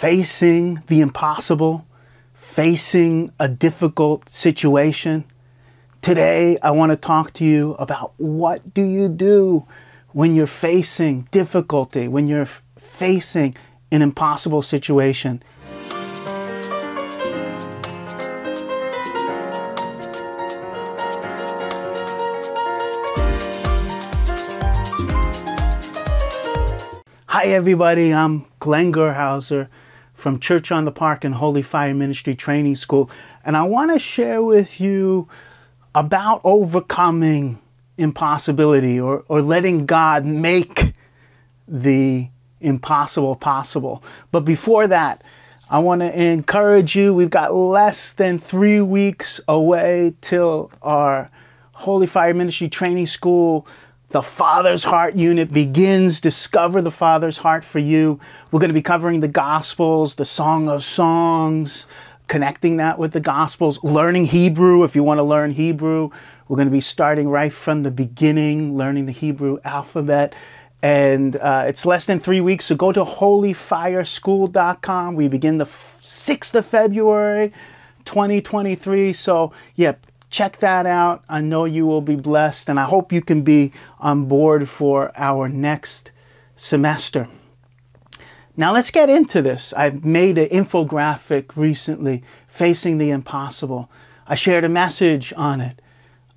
facing the impossible, facing a difficult situation. Today, I want to talk to you about what do you do when you're facing difficulty, when you're facing an impossible situation. Hi, everybody. I'm Glenn Gerhauser from Church on the Park and Holy Fire Ministry Training School. And I want to share with you about overcoming impossibility or, or letting God make the impossible possible. But before that, I want to encourage you. We've got less than three weeks away till our Holy Fire Ministry Training School the Father's Heart unit begins. Discover the Father's Heart for you. We're going to be covering the Gospels, the Song of Songs, connecting that with the Gospels, learning Hebrew if you want to learn Hebrew. We're going to be starting right from the beginning, learning the Hebrew alphabet. And uh, it's less than three weeks, so go to holyfireschool.com. We begin the 6th of February, 2023. So, yeah, check that out. I know you will be blessed, and I hope you can be on board for our next semester. Now, let's get into this. I made an infographic recently facing the impossible. I shared a message on it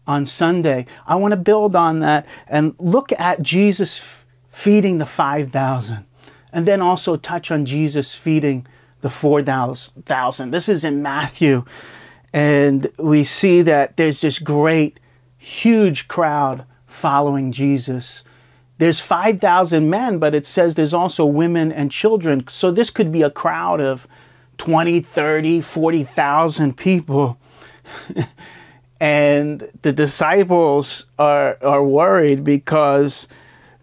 on Sunday. I want to build on that and look at Jesus feeding the 5,000 and then also touch on Jesus feeding the 4,000. This is in Matthew and we see that there's this great, huge crowd following Jesus. There's 5,000 men, but it says there's also women and children. So this could be a crowd of 20, 30, 40,000 people. and the disciples are, are worried because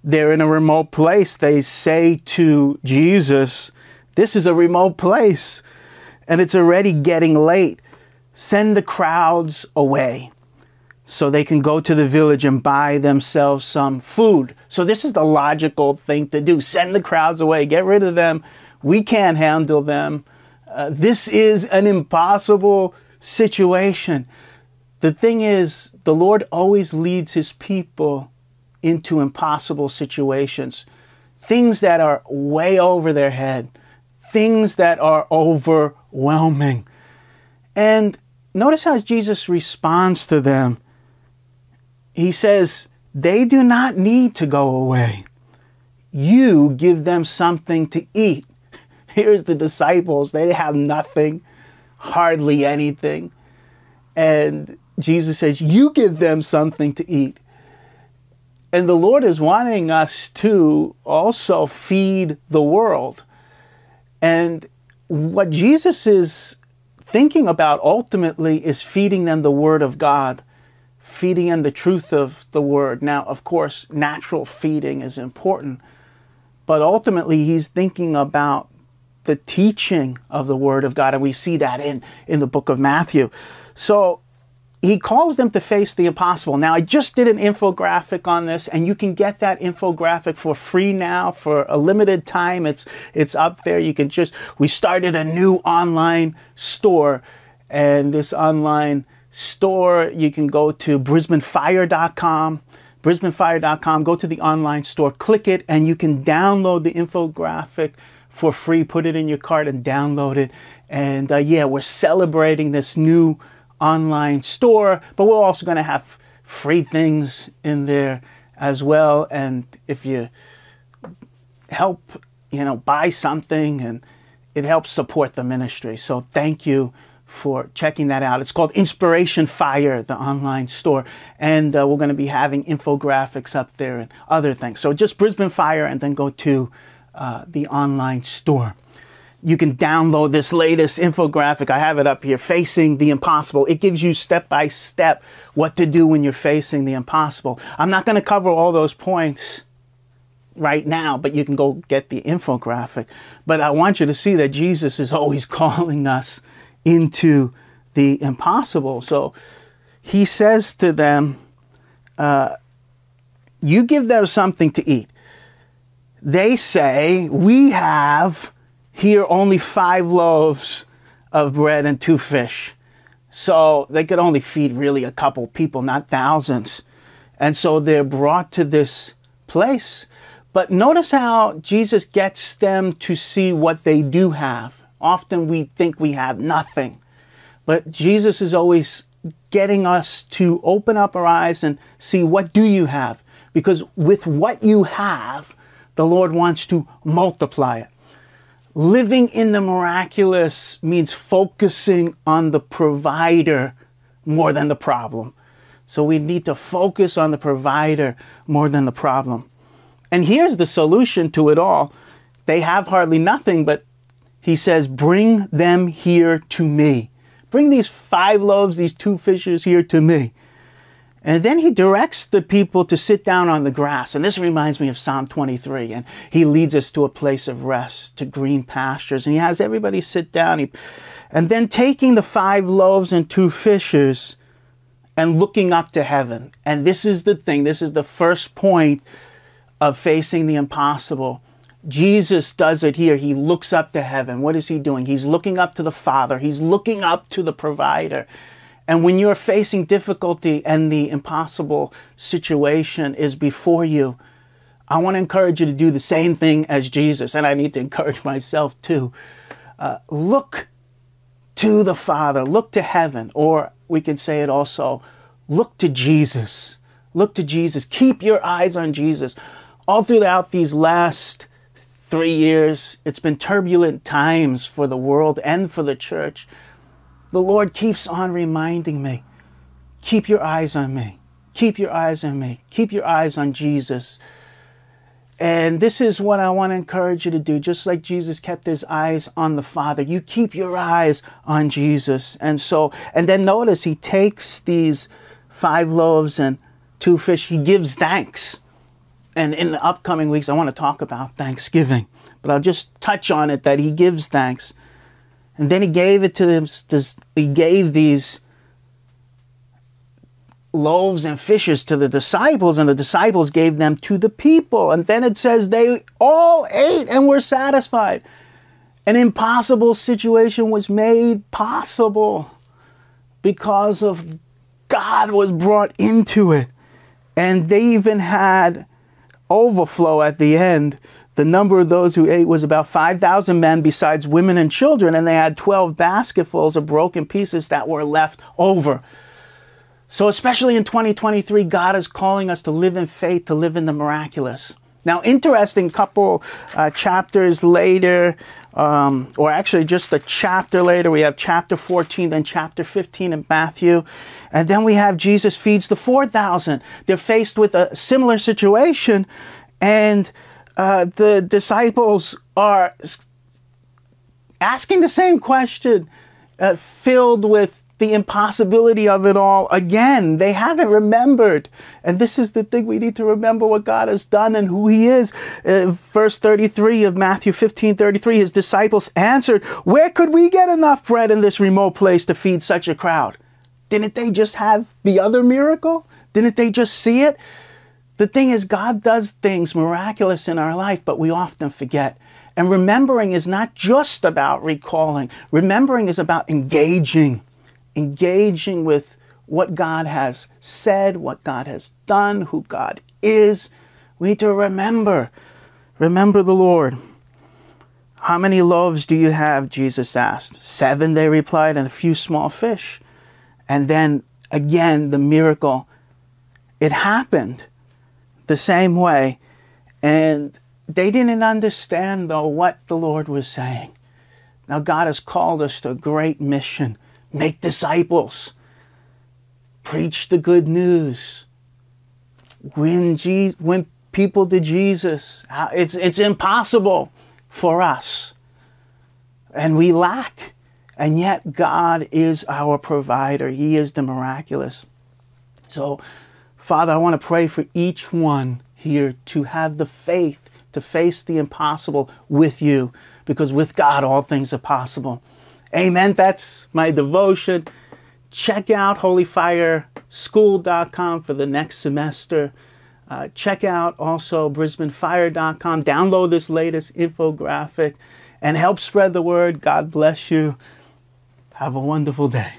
they're in a remote place. They say to Jesus, This is a remote place, and it's already getting late send the crowds away so they can go to the village and buy themselves some food. So, this is the logical thing to do send the crowds away, get rid of them. We can't handle them. Uh, this is an impossible situation. The thing is, the Lord always leads his people into impossible situations, things that are way over their head, things that are overwhelming. And notice how Jesus responds to them. He says, They do not need to go away. You give them something to eat. Here's the disciples. They have nothing, hardly anything. And Jesus says, You give them something to eat. And the Lord is wanting us to also feed the world. And what Jesus is thinking about ultimately is feeding them the Word of God, feeding them the truth of the Word. Now, of course, natural feeding is important, but ultimately, he's thinking about the teaching of the Word of God, and we see that in, in the book of Matthew. So, he calls them to face the impossible. Now, I just did an infographic on this, and you can get that infographic for free now for a limited time. It's it's up there. You can just we started a new online store, and this online store you can go to brisbanefire.com brisbanefire.com go to the online store click it and you can download the infographic for free put it in your cart and download it and uh, yeah we're celebrating this new online store, but we're also going to have free things in there as well. And if you help, you know, buy something and it helps support the ministry. So thank you for checking that out. It's called Inspiration Fire, the online store. And uh, we're going to be having infographics up there and other things. So just Brisbane Fire and then go to uh, the online store you can download this latest infographic. I have it up here, Facing the Impossible. It gives you step by step what to do when you're facing the impossible. I'm not going to cover all those points right now, but you can go get the infographic. But I want you to see that Jesus is always calling us into the impossible. So he says to them, uh, You give them something to eat. They say, We have Here, only five loaves of bread and two fish. So they could only feed really a couple people, not thousands. And so they're brought to this place. But notice how Jesus gets them to see what they do have. Often we think we have nothing. But Jesus is always getting us to open up our eyes and see what do you have? Because with what you have, the Lord wants to multiply it. Living in the miraculous means focusing on the provider more than the problem. So we need to focus on the provider more than the problem. And here's the solution to it all. They have hardly nothing, but he says, Bring them here to me. Bring these five loaves, these two fishes here to me. And then he directs the people to sit down on the grass. And this reminds me of Psalm 23. And he leads us to a place of rest, to green pastures. And he has everybody sit down. He, and then taking the five loaves and two fishes and looking up to heaven. And this is the thing, this is the first point of facing the impossible. Jesus does it here. He looks up to heaven. What is he doing? He's looking up to the Father, he's looking up to the provider. And when you're facing difficulty and the impossible situation is before you, I want to encourage you to do the same thing as Jesus. And I need to encourage myself too. Uh, look to the Father, look to heaven, or we can say it also look to Jesus. Look to Jesus. Keep your eyes on Jesus. All throughout these last three years, it's been turbulent times for the world and for the church the Lord keeps on reminding me keep your eyes on me. Keep your eyes on me. Keep your eyes on Jesus. And this is what I want to encourage you to do. Just like Jesus kept his eyes on the Father, you keep your eyes on Jesus. And so, and then notice he takes these five loaves and two fish, he gives thanks. And in the upcoming weeks, I want to talk about Thanksgiving, but I'll just touch on it that he gives thanks. And then he gave it to them, he gave these loaves and fishes to the disciples, and the disciples gave them to the people. And then it says they all ate and were satisfied. An impossible situation was made possible because of God was brought into it. And they even had overflow at the end the number of those who ate was about 5,000 men, besides women and children, and they had 12 basketfuls of broken pieces that were left over. So, especially in 2023, God is calling us to live in faith, to live in the miraculous. Now, interesting couple uh, chapters later, um, or actually just a chapter later, we have chapter 14, then chapter 15 in Matthew. And then we have Jesus feeds the 4,000. They're faced with a similar situation. And uh, the disciples are asking the same question, uh, filled with the impossibility of it all again. They haven't remembered. And this is the thing we need to remember what God has done and who He is. Uh, verse 33 of Matthew 15 33, His disciples answered, Where could we get enough bread in this remote place to feed such a crowd? Didn't they just have the other miracle? Didn't they just see it? The thing is, God does things miraculous in our life, but we often forget. And remembering is not just about recalling, remembering is about engaging, engaging with what God has said, what God has done, who God is. We need to remember. Remember the Lord. How many loaves do you have? Jesus asked. Seven, they replied, and a few small fish. And then again, the miracle. It happened the same way. And they didn't understand, though, what the Lord was saying. Now, God has called us to a great mission make disciples, preach the good news, win, Je- win people to Jesus. It's, it's impossible for us. And we lack. And yet, God is our provider, He is the miraculous. So, Father, I want to pray for each one here to have the faith to face the impossible with you, because with God, all things are possible. Amen. That's my devotion. Check out holyfireschool.com for the next semester. Uh, check out also brisbanefire.com. Download this latest infographic. and help spread the word. God bless you. Have a wonderful day.